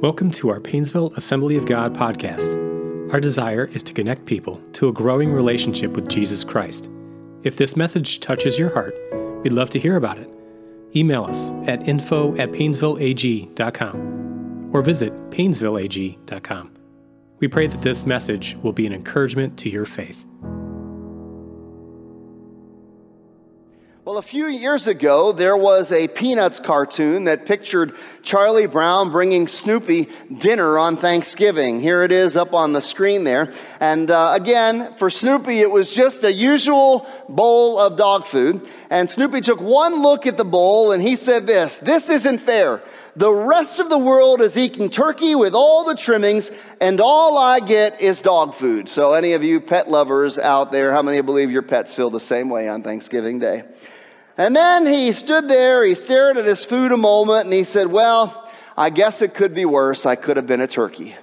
Welcome to our Painesville Assembly of God podcast. Our desire is to connect people to a growing relationship with Jesus Christ. If this message touches your heart, we'd love to hear about it. Email us at info at painesvilleag.com or visit painesvilleag.com. We pray that this message will be an encouragement to your faith. Well, a few years ago, there was a Peanuts cartoon that pictured Charlie Brown bringing Snoopy dinner on Thanksgiving. Here it is up on the screen there. And uh, again, for Snoopy, it was just a usual bowl of dog food. And Snoopy took one look at the bowl and he said this This isn't fair. The rest of the world is eating turkey with all the trimmings, and all I get is dog food. So, any of you pet lovers out there, how many believe your pets feel the same way on Thanksgiving Day? And then he stood there, he stared at his food a moment, and he said, Well, I guess it could be worse. I could have been a turkey.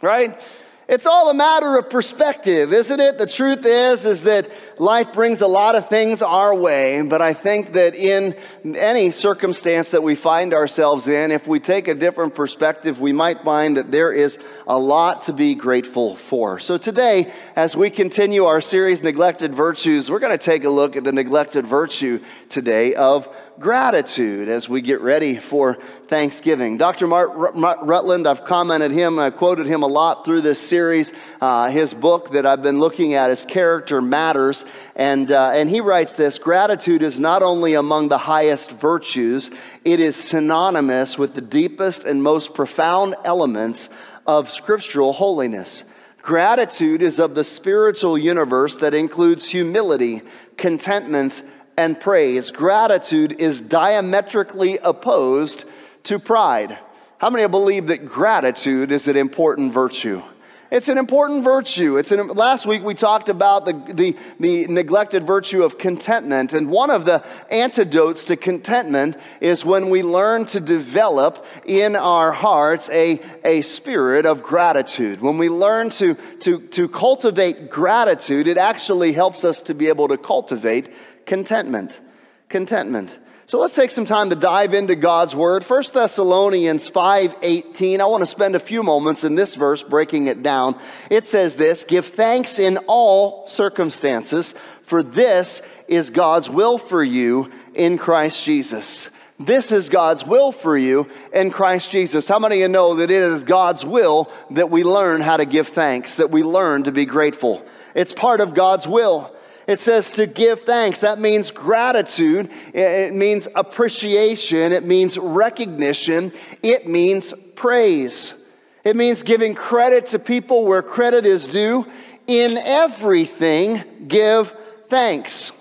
Right? It's all a matter of perspective, isn't it? The truth is, is that life brings a lot of things our way, but I think that in any circumstance that we find ourselves in, if we take a different perspective, we might find that there is a lot to be grateful for. So today, as we continue our series, Neglected Virtues, we're going to take a look at the neglected virtue today of gratitude as we get ready for Thanksgiving. Dr. Mark Rutland, I've commented him, I quoted him a lot through this series. Uh, his book that I've been looking at is Character Matters, and, uh, and he writes this Gratitude is not only among the highest virtues, it is synonymous with the deepest and most profound elements of scriptural holiness. Gratitude is of the spiritual universe that includes humility, contentment, and praise. Gratitude is diametrically opposed to pride. How many believe that gratitude is an important virtue? It's an important virtue. It's an, last week we talked about the, the, the neglected virtue of contentment. And one of the antidotes to contentment is when we learn to develop in our hearts a, a spirit of gratitude. When we learn to, to, to cultivate gratitude, it actually helps us to be able to cultivate contentment. Contentment. So let's take some time to dive into God's word. 1 Thessalonians 5:18. I want to spend a few moments in this verse breaking it down. It says this, "Give thanks in all circumstances, for this is God's will for you in Christ Jesus." This is God's will for you in Christ Jesus. How many of you know that it is God's will that we learn how to give thanks, that we learn to be grateful? It's part of God's will. It says to give thanks. That means gratitude. It means appreciation. It means recognition. It means praise. It means giving credit to people where credit is due. In everything, give thanks.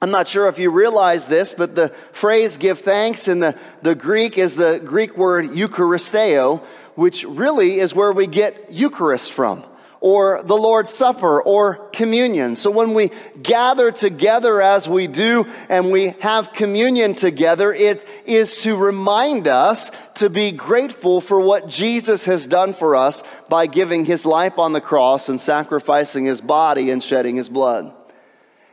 I'm not sure if you realize this, but the phrase give thanks in the, the Greek is the Greek word eucharisteo, which really is where we get Eucharist from or the Lord's Supper or communion. So when we gather together as we do and we have communion together, it is to remind us to be grateful for what Jesus has done for us by giving his life on the cross and sacrificing his body and shedding his blood.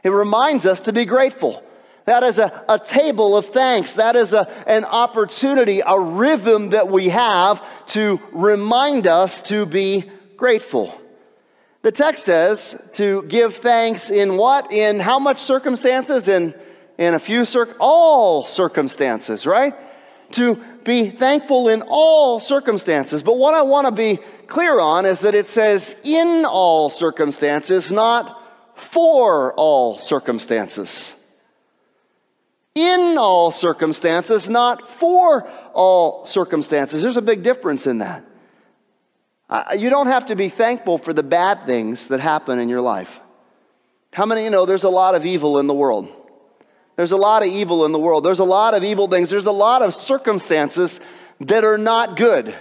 It reminds us to be grateful. That is a, a table of thanks. That is a, an opportunity, a rhythm that we have to remind us to be grateful. The text says to give thanks in what? In how much circumstances? In, in a few, cir- all circumstances, right? To be thankful in all circumstances. But what I want to be clear on is that it says in all circumstances, not for all circumstances. In all circumstances, not for all circumstances. There's a big difference in that. Uh, you don't have to be thankful for the bad things that happen in your life. How many you know there's a lot of evil in the world? There's a lot of evil in the world. There's a lot of evil things. There's a lot of circumstances that are not good.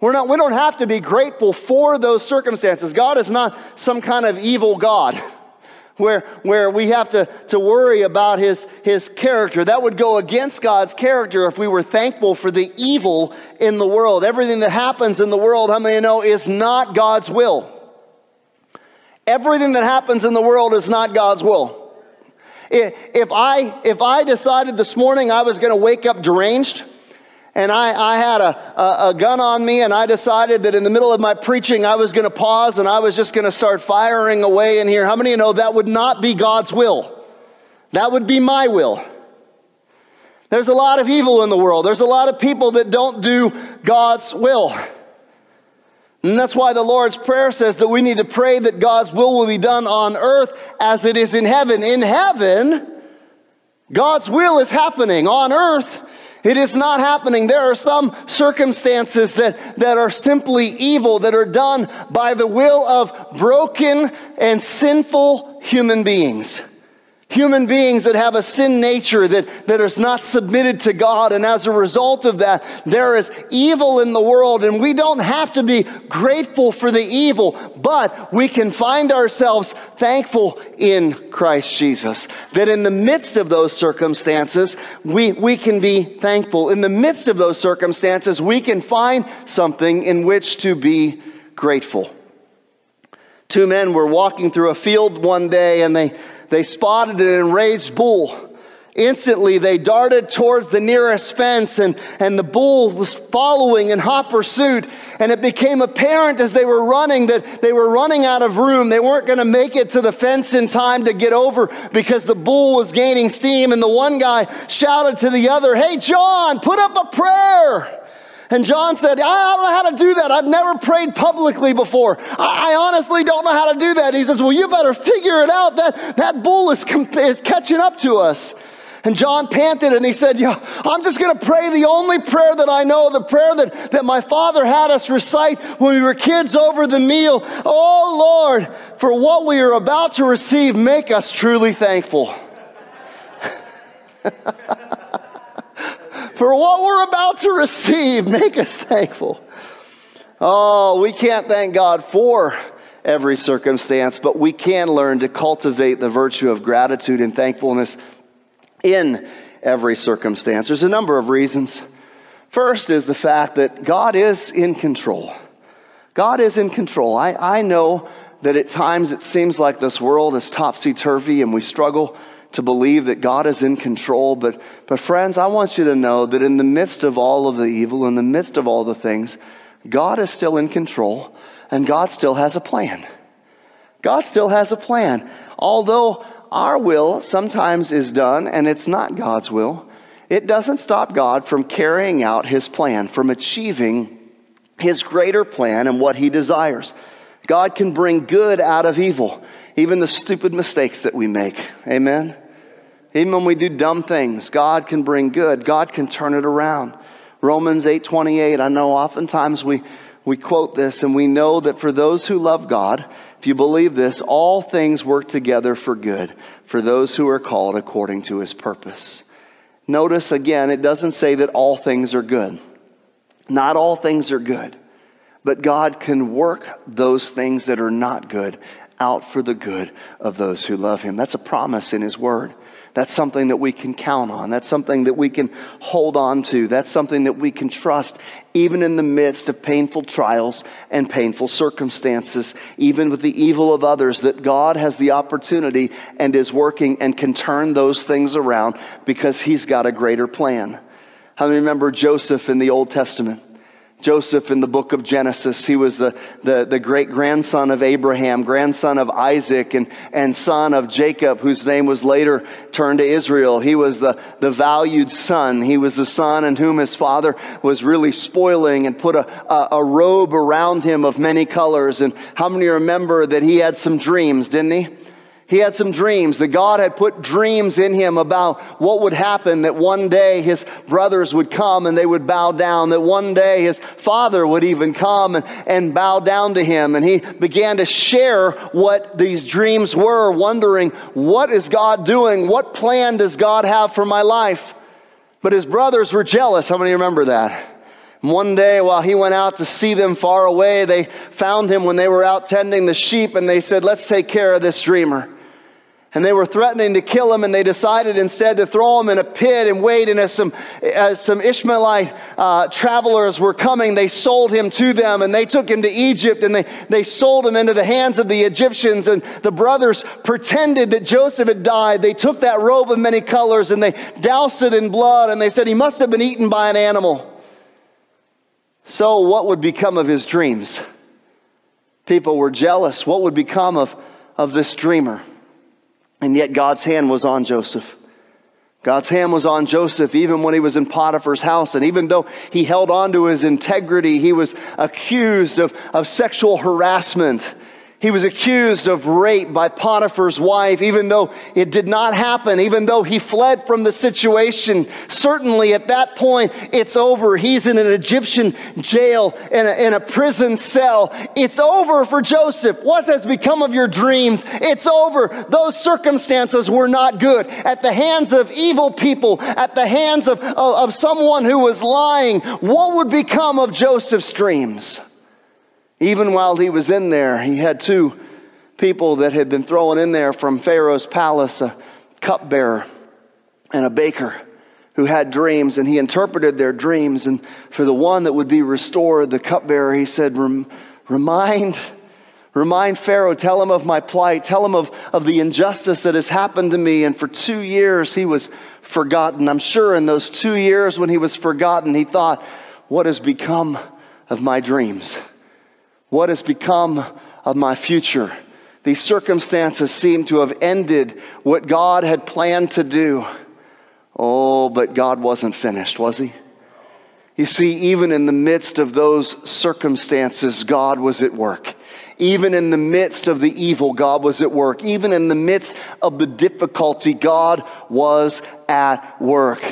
We're not, we don't have to be grateful for those circumstances. God is not some kind of evil God where, where we have to, to worry about his, his character. That would go against God's character if we were thankful for the evil in the world. Everything that happens in the world, how many of you know, is not God's will. Everything that happens in the world is not God's will. If I, if I decided this morning I was going to wake up deranged, and I, I had a, a, a, gun on me, and I decided that in the middle of my preaching, I was going to pause and I was just going to start firing away in here. How many of you know that would not be God's will? That would be my will. There's a lot of evil in the world. There's a lot of people that don't do God's will. And that's why the Lord's Prayer says that we need to pray that God's will will be done on earth as it is in heaven. In heaven, God's will is happening. On earth, it is not happening. There are some circumstances that, that are simply evil, that are done by the will of broken and sinful human beings. Human beings that have a sin nature that, that is not submitted to God. And as a result of that, there is evil in the world. And we don't have to be grateful for the evil, but we can find ourselves thankful in Christ Jesus. That in the midst of those circumstances, we, we can be thankful. In the midst of those circumstances, we can find something in which to be grateful. Two men were walking through a field one day and they they spotted an enraged bull. Instantly, they darted towards the nearest fence, and, and the bull was following in hot pursuit. And it became apparent as they were running that they were running out of room. They weren't going to make it to the fence in time to get over because the bull was gaining steam. And the one guy shouted to the other, Hey, John, put up a prayer. And John said, I don't know how to do that. I've never prayed publicly before. I, I honestly don't know how to do that. He says, Well, you better figure it out. That, that bull is, is catching up to us. And John panted and he said, Yeah, I'm just going to pray the only prayer that I know, the prayer that, that my father had us recite when we were kids over the meal. Oh, Lord, for what we are about to receive, make us truly thankful. for what we're about to receive. Make us thankful. Oh, we can't thank God for every circumstance, but we can learn to cultivate the virtue of gratitude and thankfulness in every circumstance. There's a number of reasons. First is the fact that God is in control. God is in control. I, I know that at times it seems like this world is topsy turvy and we struggle to believe that God is in control. But, but friends, I want you to know that in the midst of all of the evil, in the midst of all the things, God is still in control and God still has a plan. God still has a plan. Although our will sometimes is done and it's not God's will, it doesn't stop God from carrying out his plan, from achieving his greater plan and what he desires. God can bring good out of evil, even the stupid mistakes that we make. Amen? Even when we do dumb things, God can bring good. God can turn it around. Romans 8:28, I know oftentimes we, we quote this and we know that for those who love God, if you believe this, all things work together for good for those who are called according to his purpose. Notice again, it doesn't say that all things are good. Not all things are good. But God can work those things that are not good out for the good of those who love Him. That's a promise in His Word. That's something that we can count on. That's something that we can hold on to. That's something that we can trust even in the midst of painful trials and painful circumstances, even with the evil of others, that God has the opportunity and is working and can turn those things around because He's got a greater plan. How many remember Joseph in the Old Testament? Joseph in the book of Genesis. He was the, the, the, great grandson of Abraham, grandson of Isaac, and, and son of Jacob, whose name was later turned to Israel. He was the, the valued son. He was the son in whom his father was really spoiling and put a, a, a robe around him of many colors. And how many remember that he had some dreams, didn't he? He had some dreams, that God had put dreams in him about what would happen, that one day his brothers would come and they would bow down, that one day his father would even come and, and bow down to him. And he began to share what these dreams were, wondering, what is God doing? What plan does God have for my life? But his brothers were jealous. How many remember that? One day, while he went out to see them far away, they found him when they were out tending the sheep and they said, Let's take care of this dreamer and they were threatening to kill him, and they decided instead to throw him in a pit and wait. And as some, as some Ishmaelite uh, travelers were coming, they sold him to them, and they took him to Egypt, and they, they sold him into the hands of the Egyptians. And the brothers pretended that Joseph had died. They took that robe of many colors and they doused it in blood, and they said he must have been eaten by an animal. So, what would become of his dreams? People were jealous. What would become of, of this dreamer? And yet, God's hand was on Joseph. God's hand was on Joseph even when he was in Potiphar's house. And even though he held on to his integrity, he was accused of, of sexual harassment he was accused of rape by Potiphar's wife, even though it did not happen, even though he fled from the situation. Certainly at that point, it's over. He's in an Egyptian jail, in a, in a prison cell. It's over for Joseph. What has become of your dreams? It's over. Those circumstances were not good. At the hands of evil people, at the hands of, of, of someone who was lying, what would become of Joseph's dreams? Even while he was in there, he had two people that had been thrown in there from Pharaoh's palace a cupbearer and a baker who had dreams, and he interpreted their dreams. And for the one that would be restored, the cupbearer, he said, Remind. Remind Pharaoh, tell him of my plight, tell him of, of the injustice that has happened to me. And for two years, he was forgotten. I'm sure in those two years when he was forgotten, he thought, What has become of my dreams? What has become of my future? These circumstances seem to have ended what God had planned to do. Oh, but God wasn't finished, was He? You see, even in the midst of those circumstances, God was at work. Even in the midst of the evil, God was at work. Even in the midst of the difficulty, God was at work.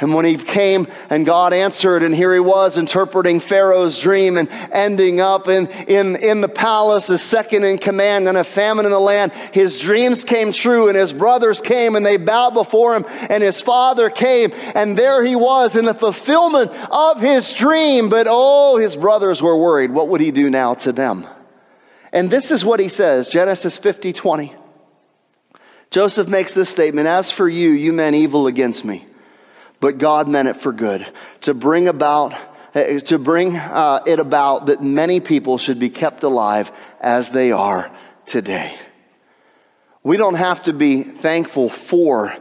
And when he came and God answered, and here he was interpreting Pharaoh's dream and ending up in, in, in the palace as second in command and a famine in the land, his dreams came true, and his brothers came and they bowed before him, and his father came, and there he was in the fulfillment of his dream. But oh, his brothers were worried. What would he do now to them? And this is what he says Genesis 50 20. Joseph makes this statement As for you, you meant evil against me but God meant it for good to bring about eh, to bring uh, it about that many people should be kept alive as they are today. We don't have to be thankful for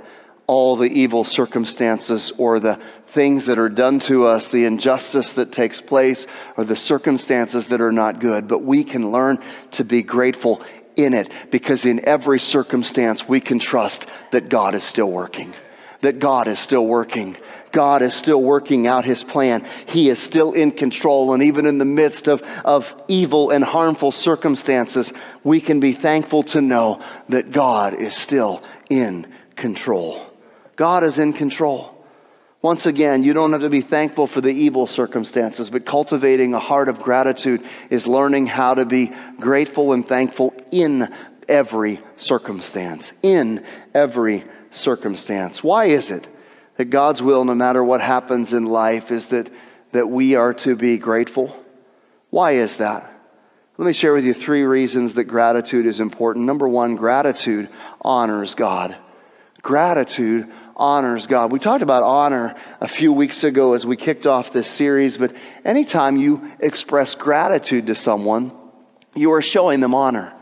all the evil circumstances or the things that are done to us, the injustice that takes place, or the circumstances that are not good, but we can learn to be grateful in it because in every circumstance we can trust that God is still working that God is still working. God is still working out his plan. He is still in control. And even in the midst of, of evil and harmful circumstances, we can be thankful to know that God is still in control. God is in control. Once again, you don't have to be thankful for the evil circumstances, but cultivating a heart of gratitude is learning how to be grateful and thankful in every circumstance. In every circumstance. Why is it that God's will, no matter what happens in life, is that, that we are to be grateful? Why is that? Let me share with you three reasons that gratitude is important. Number one, gratitude honors God. Gratitude honors God. We talked about honor a few weeks ago as we kicked off this series, but anytime you express gratitude to someone, you are showing them honor.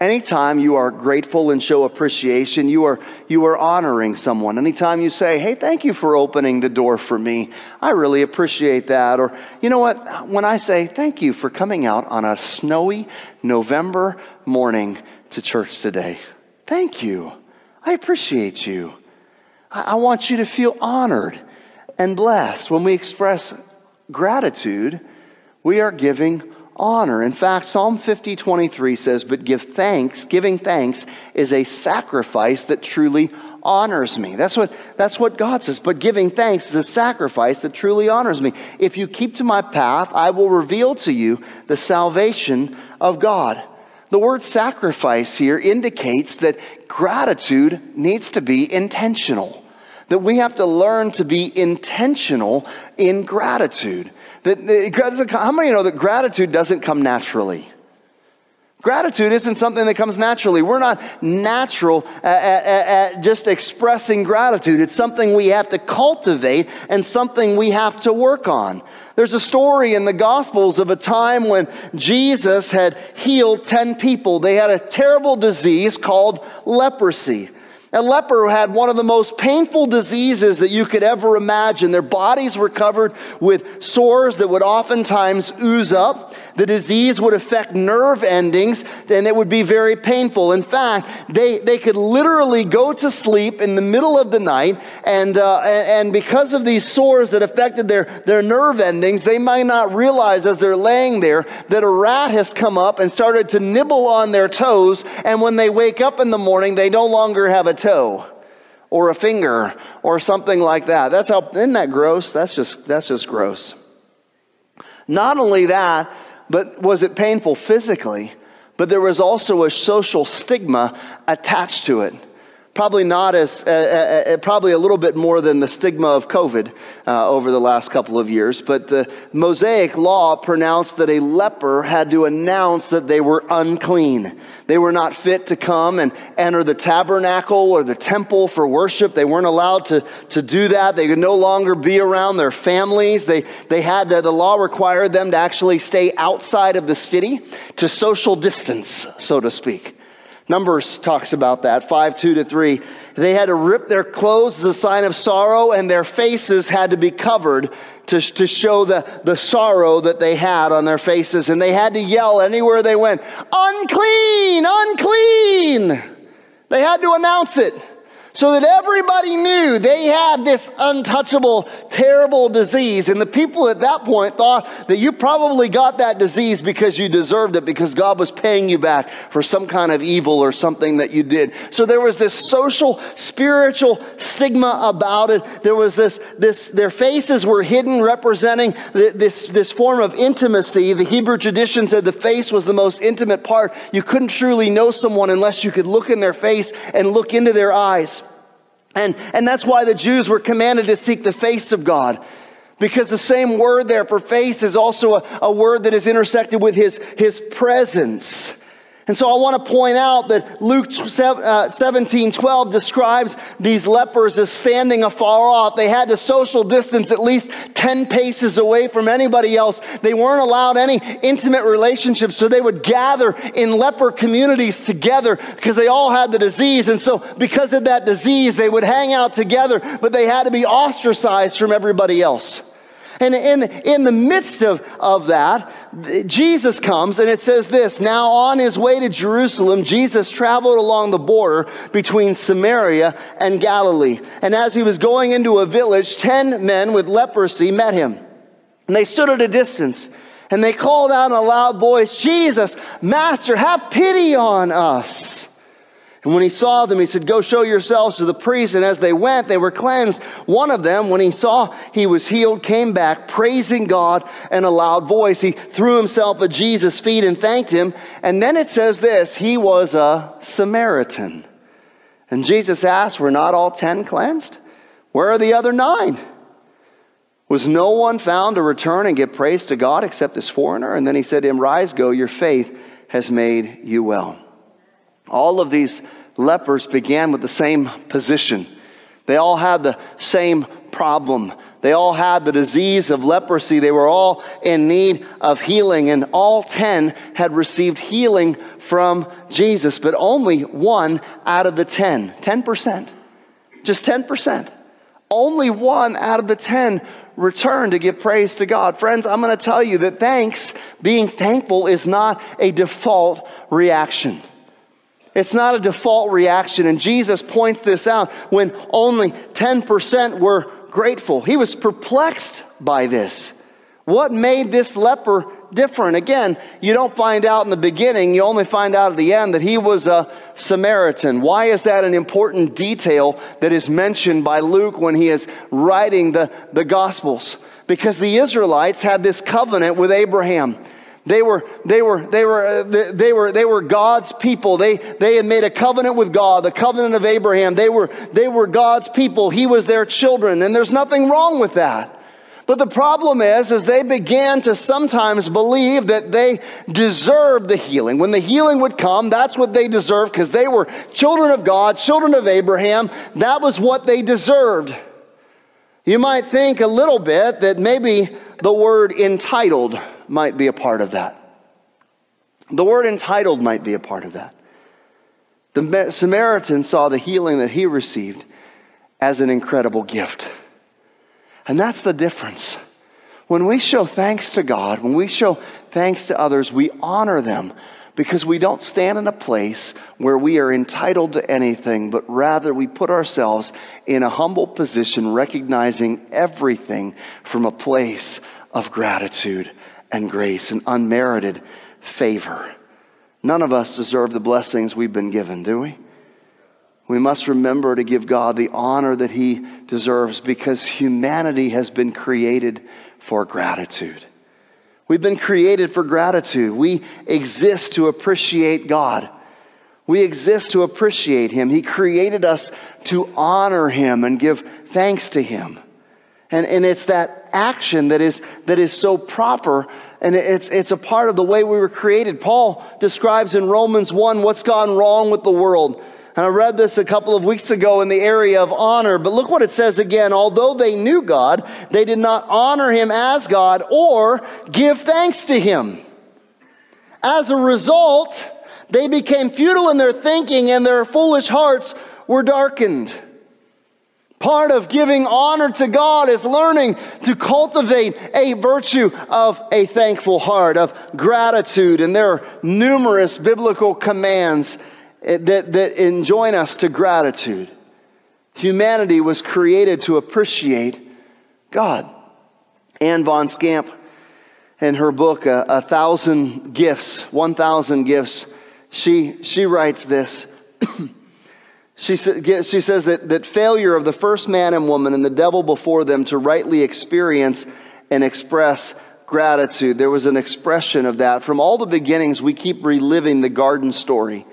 Anytime you are grateful and show appreciation, you are, you are honoring someone. Anytime you say, hey, thank you for opening the door for me, I really appreciate that. Or, you know what, when I say, thank you for coming out on a snowy November morning to church today, thank you. I appreciate you. I, I want you to feel honored and blessed. When we express gratitude, we are giving honor. In fact, Psalm 50, 23 says, But give thanks, giving thanks is a sacrifice that truly honors me. That's what, that's what God says. But giving thanks is a sacrifice that truly honors me. If you keep to my path, I will reveal to you the salvation of God. The word sacrifice here indicates that gratitude needs to be intentional. That we have to learn to be intentional in gratitude. That, that, how many know that gratitude doesn't come naturally? Gratitude isn't something that comes naturally. We're not natural at, at, at, just expressing gratitude. It's something we have to cultivate and something we have to work on. There's a story in the Gospels of a time when Jesus had healed 10 people. They had a terrible disease called leprosy. A leper who had one of the most painful diseases that you could ever imagine. Their bodies were covered with sores that would oftentimes ooze up. The disease would affect nerve endings and it would be very painful. In fact, they, they could literally go to sleep in the middle of the night and, uh, and because of these sores that affected their, their nerve endings, they might not realize as they're laying there that a rat has come up and started to nibble on their toes. And when they wake up in the morning, they no longer have a toe or a finger or something like that. That's how, isn't that gross? That's just, that's just gross. Not only that, but was it painful physically, but there was also a social stigma attached to it probably not as, uh, uh, uh, probably a little bit more than the stigma of COVID uh, over the last couple of years. But the Mosaic law pronounced that a leper had to announce that they were unclean. They were not fit to come and enter the tabernacle or the temple for worship. They weren't allowed to, to do that. They could no longer be around their families. They, they had to, the law required them to actually stay outside of the city to social distance, so to speak. Numbers talks about that, 5 2 to 3. They had to rip their clothes as a sign of sorrow, and their faces had to be covered to, to show the, the sorrow that they had on their faces. And they had to yell anywhere they went, Unclean! Unclean! They had to announce it so that everybody knew they had this untouchable, terrible disease. And the people at that point thought that you probably got that disease because you deserved it, because God was paying you back for some kind of evil or something that you did. So there was this social, spiritual stigma about it. There was this, this their faces were hidden, representing this, this form of intimacy. The Hebrew tradition said the face was the most intimate part. You couldn't truly know someone unless you could look in their face and look into their eyes. And, and that's why the Jews were commanded to seek the face of God. Because the same word there for face is also a, a word that is intersected with his, his presence. And so I want to point out that Luke uh, 17 12 describes these lepers as standing afar off. They had to social distance at least 10 paces away from anybody else. They weren't allowed any intimate relationships, so they would gather in leper communities together because they all had the disease. And so, because of that disease, they would hang out together, but they had to be ostracized from everybody else. And in, in the midst of, of that, Jesus comes and it says this Now, on his way to Jerusalem, Jesus traveled along the border between Samaria and Galilee. And as he was going into a village, ten men with leprosy met him. And they stood at a distance and they called out in a loud voice, Jesus, Master, have pity on us. And when he saw them, he said, Go show yourselves to the priests. And as they went, they were cleansed. One of them, when he saw he was healed, came back, praising God in a loud voice. He threw himself at Jesus' feet and thanked him. And then it says this He was a Samaritan. And Jesus asked, Were not all ten cleansed? Where are the other nine? Was no one found to return and give praise to God except this foreigner? And then he said to him, Rise, go, your faith has made you well. All of these lepers began with the same position. They all had the same problem. They all had the disease of leprosy. They were all in need of healing, and all 10 had received healing from Jesus, but only one out of the 10, 10%, just 10%. Only one out of the 10 returned to give praise to God. Friends, I'm going to tell you that thanks, being thankful, is not a default reaction. It's not a default reaction. And Jesus points this out when only 10% were grateful. He was perplexed by this. What made this leper different? Again, you don't find out in the beginning, you only find out at the end that he was a Samaritan. Why is that an important detail that is mentioned by Luke when he is writing the, the Gospels? Because the Israelites had this covenant with Abraham. They were, they were, they were, uh, they were, they were God's people. They, they had made a covenant with God, the covenant of Abraham. They were, they were God's people. He was their children. And there's nothing wrong with that. But the problem is, is they began to sometimes believe that they deserved the healing. When the healing would come, that's what they deserved because they were children of God, children of Abraham. That was what they deserved. You might think a little bit that maybe the word entitled might be a part of that. The word entitled might be a part of that. The Samaritan saw the healing that he received as an incredible gift. And that's the difference. When we show thanks to God, when we show thanks to others, we honor them because we don't stand in a place where we are entitled to anything, but rather we put ourselves in a humble position, recognizing everything from a place of gratitude and grace and unmerited favor. None of us deserve the blessings we've been given, do we? We must remember to give God the honor that He deserves because humanity has been created for gratitude. We've been created for gratitude. We exist to appreciate God. We exist to appreciate Him. He created us to honor Him and give thanks to Him. And, and it's that action that is, that is so proper, and it's, it's a part of the way we were created. Paul describes in Romans 1 what's gone wrong with the world. And I read this a couple of weeks ago in the area of honor, but look what it says again. Although they knew God, they did not honor him as God or give thanks to him. As a result, they became futile in their thinking and their foolish hearts were darkened. Part of giving honor to God is learning to cultivate a virtue of a thankful heart, of gratitude. And there are numerous biblical commands eh, that, that enjoin us to gratitude. Humanity was created to appreciate God. Ann Voskamp, in her book, A, a Thousand Gifts, 1,000 Gifts, she, she writes this. she, she says that, that failure of the first man and woman and the devil before them to rightly experience and express gratitude. There was an expression of that. From all the beginnings, we keep reliving the garden story.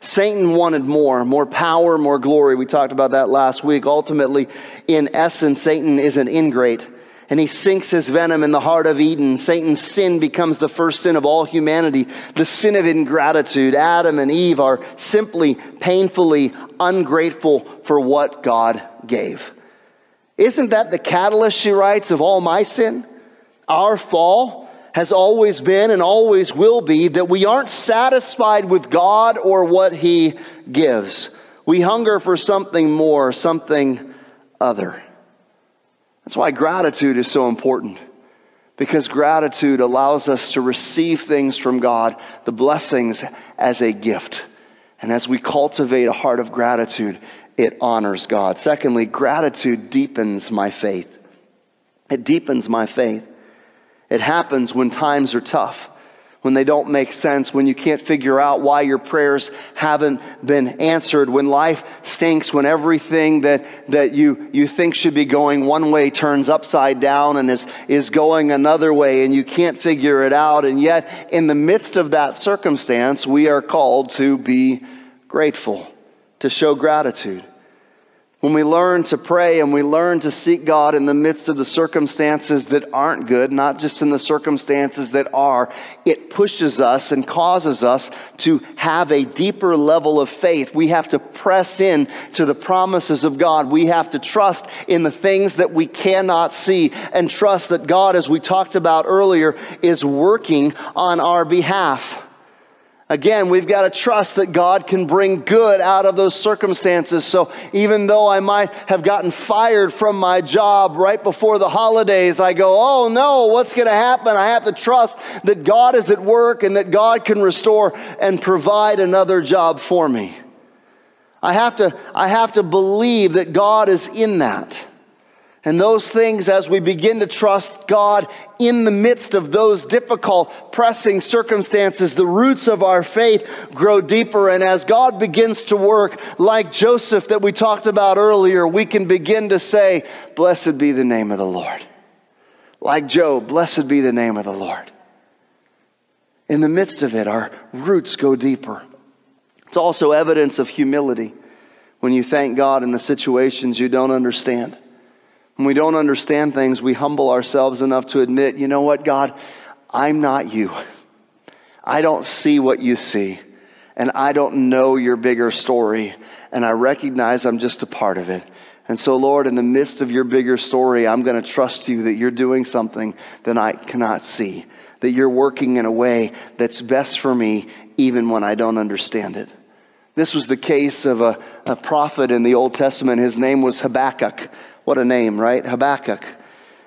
Satan wanted more, more power, more glory. We talked about that last week. Ultimately, in essence, Satan is an ingrate and he sinks his venom in the heart of Eden. Satan's sin becomes the first sin of all humanity, the sin of ingratitude. Adam and Eve are simply painfully ungrateful for what God gave. Isn't that the catalyst, she writes, of all my sin? Our fall? has always been and always will be that we aren't satisfied with God or what He gives. We hunger for something more, something other. That's why gratitude is so important. Because gratitude allows us to receive things from God, the blessings, as a gift. And as we cultivate a heart of gratitude, it honors God. Secondly, gratitude deepens my faith. It deepens my faith. It happens when times are tough, when they don't make sense, when you can't figure out why your prayers haven't been answered, when life stinks, when everything that, that you, you think should be going one way turns upside down and is, is going another way, and you can't figure it out. And yet, in the midst of that circumstance, we are called to be grateful, to show gratitude. When we learn to pray and we learn to seek God in the midst of the circumstances that aren't good, not just in the circumstances that are, it pushes us and causes us to have a deeper level of faith. We have to press in to the promises of God. We have to trust in the things that we cannot see and trust that God, as we talked about earlier, is working on our behalf. Again, we've got to trust that God can bring good out of those circumstances. So even though I might have gotten fired from my job right before the holidays, I go, oh no, what's going to happen? I have to trust that God is at work and that God can restore and provide another job for me. I have to, I have to believe that God is in that. And those things, as we begin to trust God in the midst of those difficult, pressing circumstances, the roots of our faith grow deeper. And as God begins to work, like Joseph that we talked about earlier, we can begin to say, Blessed be the name of the Lord. Like Job, blessed be the name of the Lord. In the midst of it, our roots go deeper. It's also evidence of humility when you thank God in the situations you don't understand. When we don't understand things, we humble ourselves enough to admit, you know what, God, I'm not you. I don't see what you see, and I don't know your bigger story, and I recognize I'm just a part of it. And so, Lord, in the midst of your bigger story, I'm going to trust you that you're doing something that I cannot see, that you're working in a way that's best for me, even when I don't understand it. This was the case of a, a prophet in the Old Testament. His name was Habakkuk. What a name, right? Habakkuk.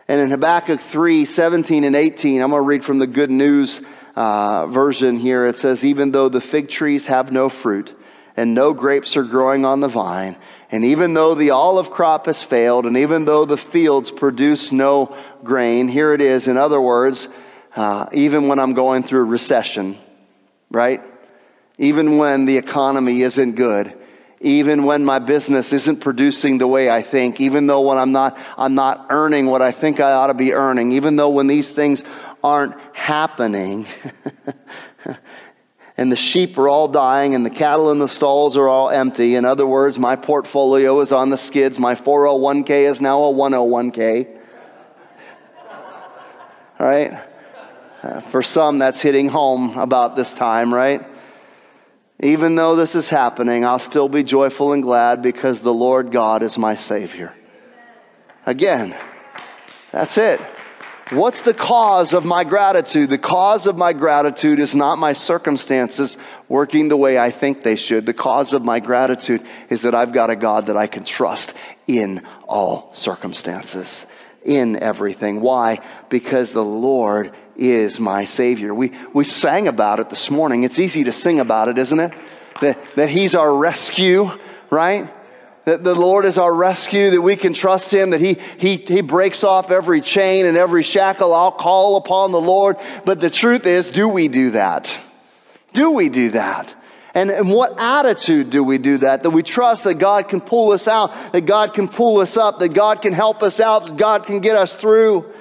And in Habakkuk 3 17 and 18, I'm going to read from the Good News uh, version here. It says, Even though the fig trees have no fruit, and no grapes are growing on the vine, and even though the olive crop has failed, and even though the fields produce no grain, here it is. In other words, uh, even when I'm going through recession, right? even when the economy isn't good, even when my business isn't producing the way I think, even though when I'm not, I'm not earning what I think I ought to be earning, even though when these things aren't happening, and the sheep are all dying and the cattle in the stalls are all empty. In other words, my portfolio is on the skids. My 401k is now a 101k. Right? Uh, for some, that's hitting home about this time, right? Even though this is happening, I'll still be joyful and glad because the Lord God is my Savior. Again, that's it. What's the cause of my gratitude? The cause of my gratitude is not my circumstances working the way I think they should. The cause of my gratitude is that I've got a God that I can trust in all circumstances, in everything. Why? Because the Lord is my Savior. We, we sang about it this morning. It's easy to sing about it, isn't it? That, that He's our rescue, right? That the Lord is our rescue, that we can trust Him, that He, he, he breaks off every chain and every shackle. I'll call upon the Lord. But the truth is, do we do that? Do we do that? And, and what attitude do we do that? That we trust that God can pull us out, that God can pull us up, that God can help us out, that God can get us through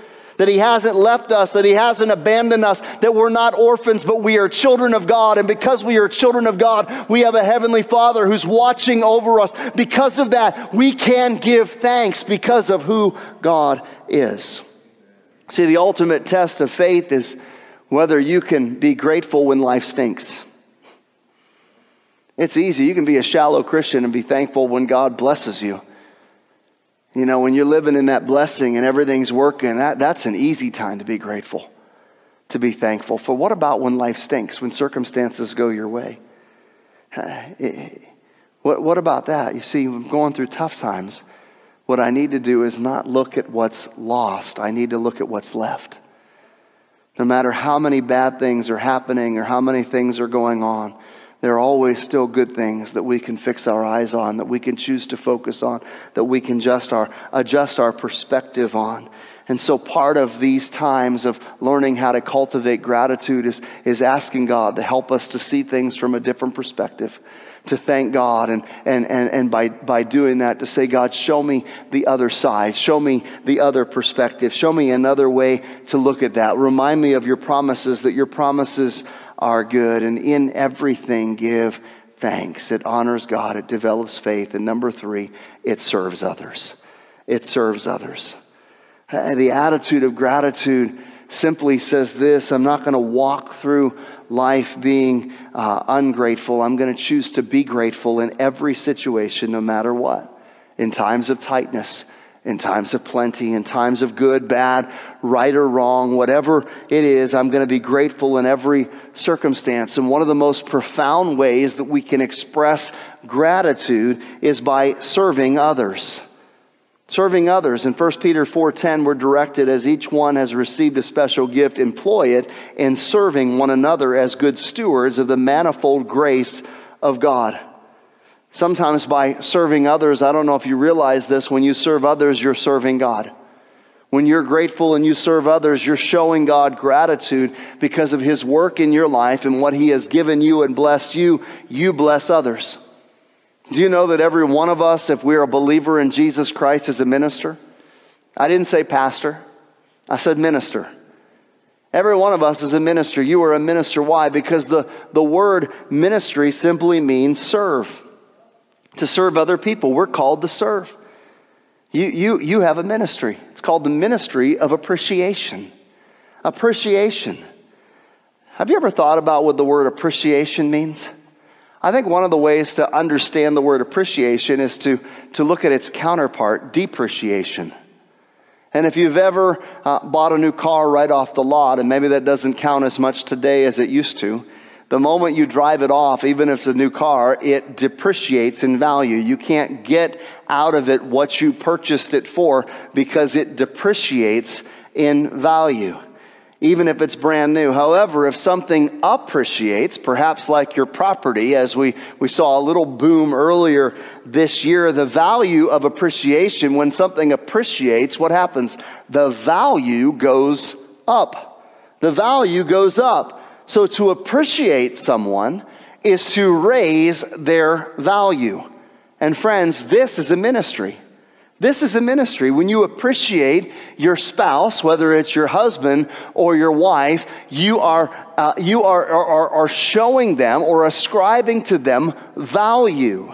that He hasn't left us, that He hasn't abandoned us, that we're not orphans, but we are children of God. And because we are children of God, we have a Heavenly Father who's watching over us. Because of that, we can give thanks because of who God is. See, the ultimate test of faith is whether you can be grateful when life stinks. It's easy. You can be a shallow Christian and be thankful when God blesses you. You know, when you're living in that blessing and everything's working, that, that's an easy time to be grateful, to be thankful. For what about when life stinks, when circumstances go your way? Eh, what, what about that? You see, I'm going through tough times. What I need to do is not look at what's lost, I need to look at what's left. No matter how many bad things are happening or how many things are going on, there are always still good things that we can fix our eyes on, that we can choose to focus on, that we can just our, adjust our perspective on. And so, part of these times of learning how to cultivate gratitude is, is asking God to help us to see things from a different perspective, to thank God, and, and, and, and by, by doing that, to say, God, show me the other side, show me the other perspective, show me another way to look at that. Remind me of your promises, that your promises are good. And in everything, give thanks. It honors God, it develops faith. And number three, it serves others. It serves others. The attitude of gratitude simply says this I'm not going to walk through life being uh, ungrateful. I'm going to choose to be grateful in every situation, no matter what. In times of tightness, in times of plenty, in times of good, bad, right or wrong, whatever it is, I'm going to be grateful in every circumstance. And one of the most profound ways that we can express gratitude is by serving others. Serving others. In 1 Peter 4:10 we're directed as each one has received a special gift, employ it in serving one another as good stewards of the manifold grace of God. Sometimes by serving others, I don't know if you realize this, when you serve others, you're serving God. When you're grateful and you serve others, you're showing God gratitude because of His work in your life and what He has given you and blessed you. You bless others. Do you know that every one of us, if we're a believer in Jesus Christ, is a minister? I didn't say pastor, I said minister. Every one of us is a minister. You are a minister. Why? Because the, the word ministry simply means serve to serve other people. We're called to serve. You, you, you have a ministry. It's called the ministry of appreciation. Appreciation. Have you ever thought about what the word appreciation means? I think one of the ways to understand the word appreciation is to, to look at its counterpart, depreciation. And if you've ever uh, bought a new car right off the lot, and maybe that doesn't count as much today as it used to, The moment you drive it off, even if it's a new car, it depreciates in value. You can't get out of it what you purchased it for because it depreciates in value even if it's brand new. However, if something appreciates, perhaps like your property, as we, we saw a little boom earlier this year, the value of appreciation, when something appreciates, what happens? The value goes up. The value goes up. So to appreciate someone is to raise their value. And friends, this is a ministry. This is a ministry. When you appreciate your spouse, whether it's your husband or your wife, you are, uh, you are, are, are showing them or ascribing to them value.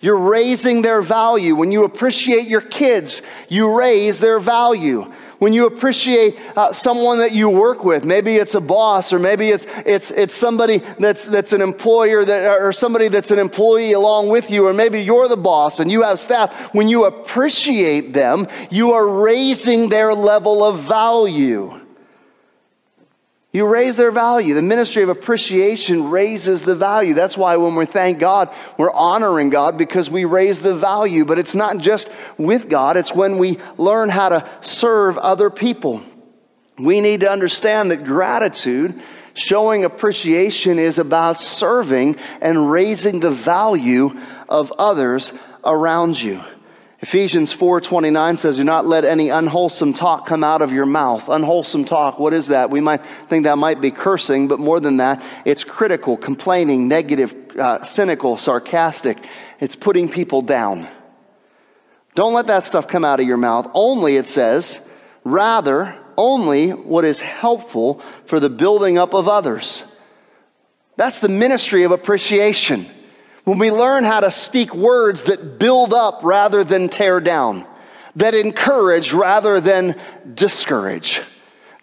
You're raising their value. When you appreciate your kids, you raise their value when you appreciate uh, someone that you work with, maybe it's a boss or maybe it's, it's, it's somebody that's, that's an employer that, or somebody that's an employee along with you, or maybe you're the boss and you have staff. When you appreciate them, you are raising their level of value. You raise their value. The ministry of appreciation raises the value. That's why when we thank God, we're honoring God because we raise the value. But it's not just with God, it's when we learn how to serve other people. We need to understand that gratitude, showing appreciation, is about serving and raising the value of others around you. Ephesians 4:29 says, "Do not let any unwholesome talk come out of your mouth." Unwholesome talk, what is that? We might think that might be cursing, but more than that, it's critical, complaining, negative, uh, cynical, sarcastic. It's putting people down. Don't let that stuff come out of your mouth. Only, it says, rather, only what is helpful for the building up of others. That's the ministry of appreciation. When we learn how to speak words that build up rather than tear down, that encourage rather than discourage,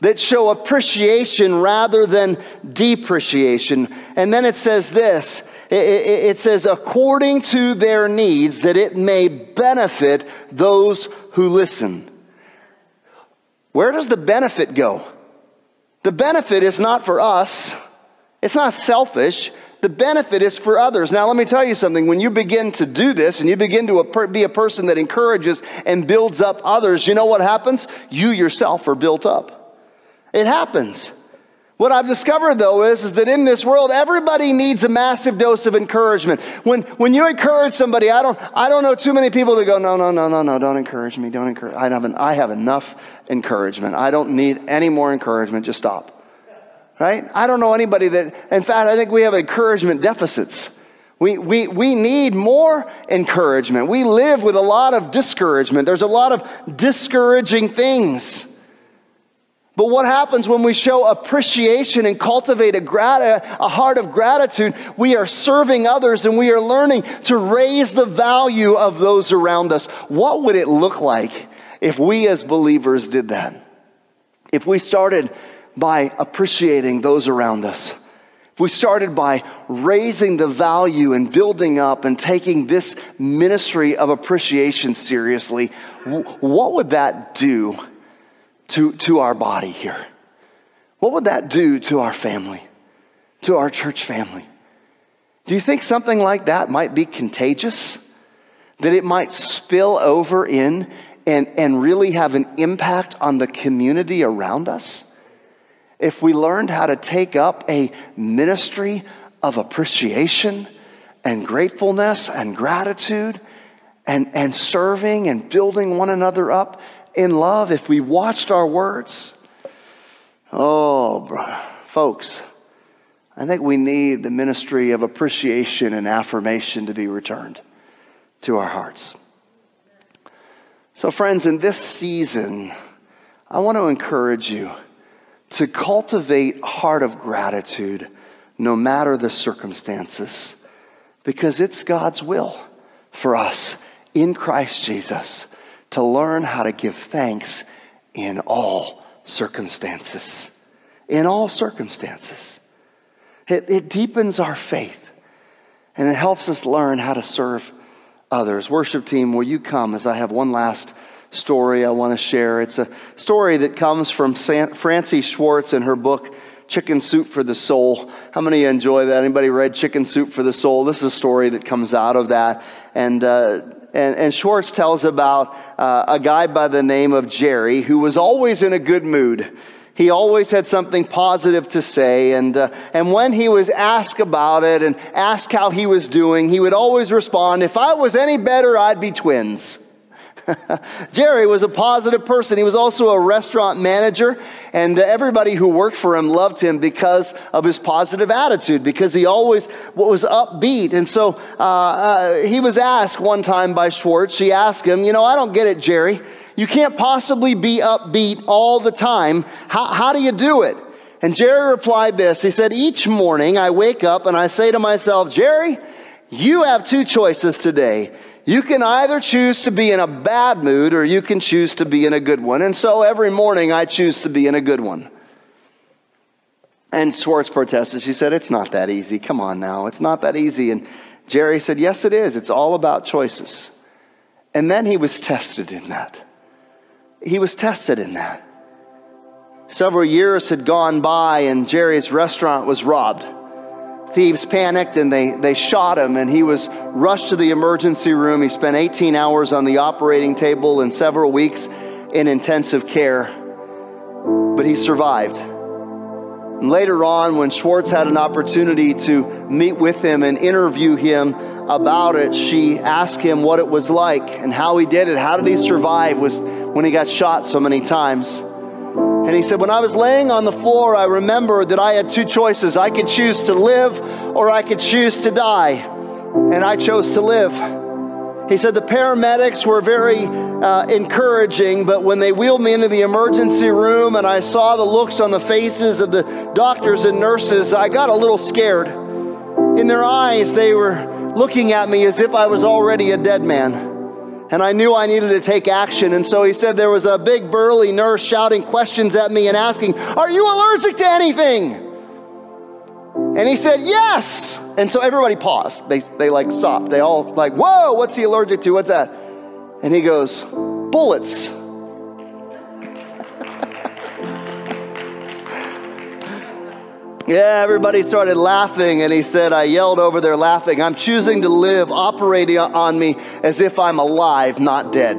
that show appreciation rather than depreciation. And then it says this it, says, according to their needs, that it may benefit those who listen. Where does the benefit go? The benefit is not for us, it's not selfish the benefit is for others. Now, let me tell you something. When you begin to do this and you begin to be a person that encourages and builds up others, you know what happens? You yourself are built up. It happens. What I've discovered though is, is that in this world, everybody needs a massive dose of encouragement. When, when you encourage somebody, I don't, I don't know too many people that go, no, no, no, no, no, don't encourage me, don't encourage. I have, an, I have enough encouragement. I don't need any more encouragement. Just stop right? I don't know anybody that, in fact, I think we have encouragement deficits. We, we, we need more encouragement. We live with a lot of discouragement. There's a lot of discouraging things. But what happens when we show appreciation and cultivate a, grat- a heart of gratitude? We are serving others and we are learning to raise the value of those around us. What would it look like if we as believers did that? If we started by appreciating those around us, if we started by raising the value and building up and taking this ministry of appreciation seriously, what would that do to, to our body here? What would that do to our family, to our church family? Do you think something like that might be contagious? That it might spill over in and, and really have an impact on the community around us? If we learned how to take up a ministry of appreciation and gratefulness and gratitude and, and serving and building one another up in love, if we watched our words, oh, folks, I think we need the ministry of appreciation and affirmation to be returned to our hearts. So, friends, in this season, I want to encourage you to cultivate a heart of gratitude no matter the circumstances because it's God's will for us in Christ Jesus to learn how to give thanks in all circumstances. In all circumstances. It, it deepens our faith and it helps us learn how to serve others. Worship team, will you come as I have one last story I want to share. It's a story that comes from Francie Schwartz in her book, Chicken Soup for the Soul. How many enjoy that? Anybody read Chicken Soup for the Soul? This is a story that comes out of that. And, uh, and, and, Schwartz tells about uh, a guy by the name of Jerry who was always in a good mood. He always had something positive to say. And, uh, and when he was asked about it and asked how he was doing, he would always respond, If I was any better, I'd be twins. Jerry was a positive person. He was also a restaurant manager, and everybody who worked for him loved him because of his positive attitude, because he always was upbeat. And so uh, uh, he was asked one time by Schwartz, she asked him, You know, I don't get it, Jerry. You can't possibly be upbeat all the time. How, how do you do it? And Jerry replied this He said, Each morning I wake up and I say to myself, Jerry, you have two choices today. You can either choose to be in a bad mood or you can choose to be in a good one. And so every morning I choose to be in a good one. And Schwartz protested. She said, It's not that easy. Come on now. It's not that easy. And Jerry said, Yes, it is. It's all about choices. And then he was tested in that. He was tested in that. Several years had gone by, and Jerry's restaurant was robbed thieves panicked and they, they shot him, and he was rushed to the emergency room. He spent 18 hours on the operating table and several weeks in intensive care, but he survived. And later on, when Schwartz had an opportunity to meet with him and interview him about it, she asked him what it was like and how he did it. How did he survive? Was when he got shot so many times. And he said, When I was laying on the floor, I remembered that I had two choices. I could choose to live or I could choose to die. And I chose to live. He said the paramedics were very uh, encouraging, but when they wheeled me into the emergency room and I saw the looks on the faces of the doctors and nurses, I got a little scared. In their eyes, they were looking at me as if I was already a dead man and I knew I needed to take action. And so he said there was a big burly nurse shouting questions at me and asking, Are you allergic to anything? And he said, Yes. And so everybody paused. They, they like stopped. They all like, Whoa, what's he allergic to? What's that? And he goes, Bullets. Yeah, everybody started laughing, and he said, I yelled over there laughing, I'm choosing to live operating on me as if I'm alive, not dead.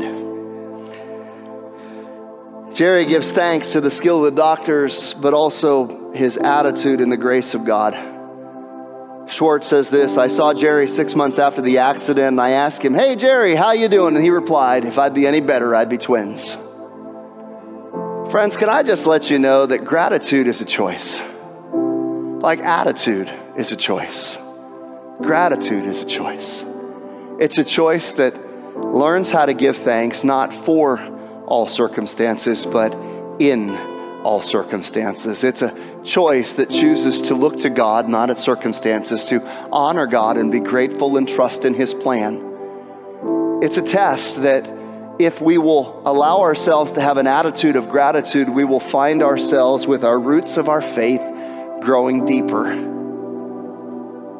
Jerry gives thanks to the skill of the doctors, but also his attitude and the grace of God. Schwartz says this I saw Jerry six months after the accident, and I asked him, Hey, Jerry, how you doing? And he replied, If I'd be any better, I'd be twins. Friends, can I just let you know that gratitude is a choice? Like attitude is a choice, gratitude is a choice. It's a choice that learns how to give thanks not for all circumstances, but in all circumstances. It's a choice that chooses to look to God, not at circumstances, to honor God and be grateful and trust in His plan. It's a test that if we will allow ourselves to have an attitude of gratitude, we will find ourselves with our roots of our faith growing deeper.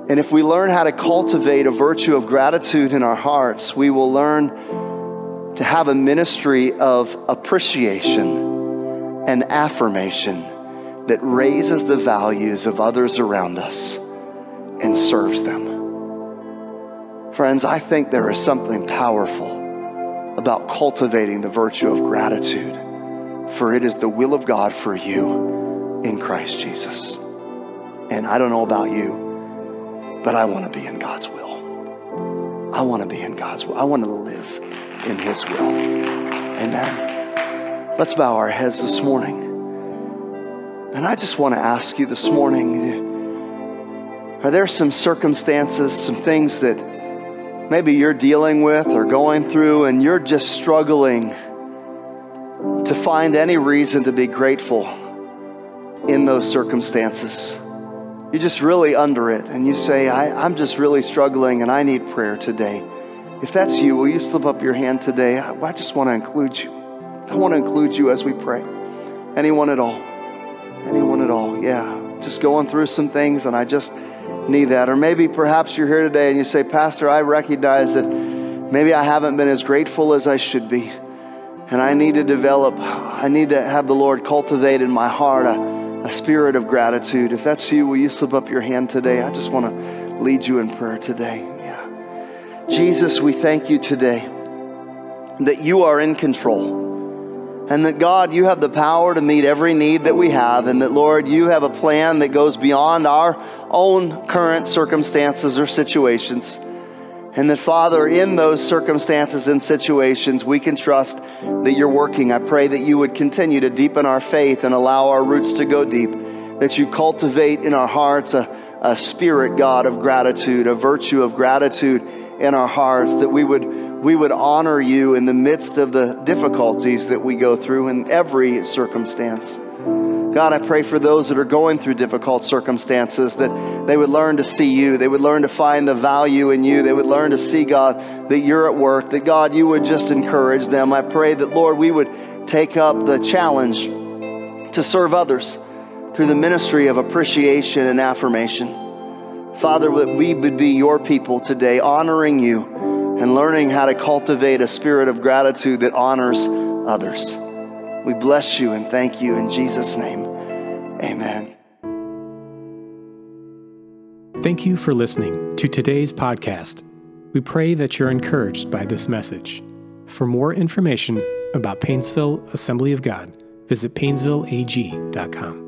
And if we learn how to cultivate a virtue of gratitude in our hearts, we will learn to have a ministry of appreciation and affirmation that raises the values of others around us and serves them. Friends, I think there is something powerful about cultivating the virtue of gratitude, for it is the will of God for you in Christ Jesus. And I don't know about you, but I want to be in God's will. I want to be in God's will. I want to live in His will. Amen. Let's bow our heads this morning. And I just want to ask you this morning are there some circumstances, some things that maybe you're dealing with or going through, and you're just struggling to find any reason to be grateful in those circumstances? You're just really under it and you say, I, am just really struggling and I need prayer today. If that's you, will you slip up your hand today? I, I just want to include you. I want to include you as we pray. Anyone at all? Anyone at all? Yeah. Just going through some things and I just need that. Or maybe perhaps you're here today and you say, Pastor, I recognize that maybe I haven't been as grateful as I should be. And I need to develop, I need to have the Lord cultivate in my heart a, a spirit of gratitude. If that's you, will you slip up your hand today? I just want to lead you in prayer today. Yeah. Jesus, we thank you today that you are in control. And that God, you have the power to meet every need that we have. And that, Lord, you have a plan that goes beyond our own current circumstances or situations. And that, Father, in those circumstances and situations, we can trust that you're working. I pray that you would continue to deepen our faith and allow our roots to go deep. That you cultivate in our hearts a, a spirit, God, of gratitude, a virtue of gratitude in our hearts. That we would, we would honor you in the midst of the difficulties that we go through in every circumstance. God, I pray for those that are going through difficult circumstances that they would learn to see you. They would learn to find the value in you. They would learn to see, God, that you're at work, that God, you would just encourage them. I pray that, Lord, we would take up the challenge to serve others through the ministry of appreciation and affirmation. Father, that we would be your people today, honoring you and learning how to cultivate a spirit of gratitude that honors others. We bless you and thank you in Jesus' name. Amen. Thank you for listening to today's podcast. We pray that you're encouraged by this message. For more information about Painesville Assembly of God, visit painesvilleag.com.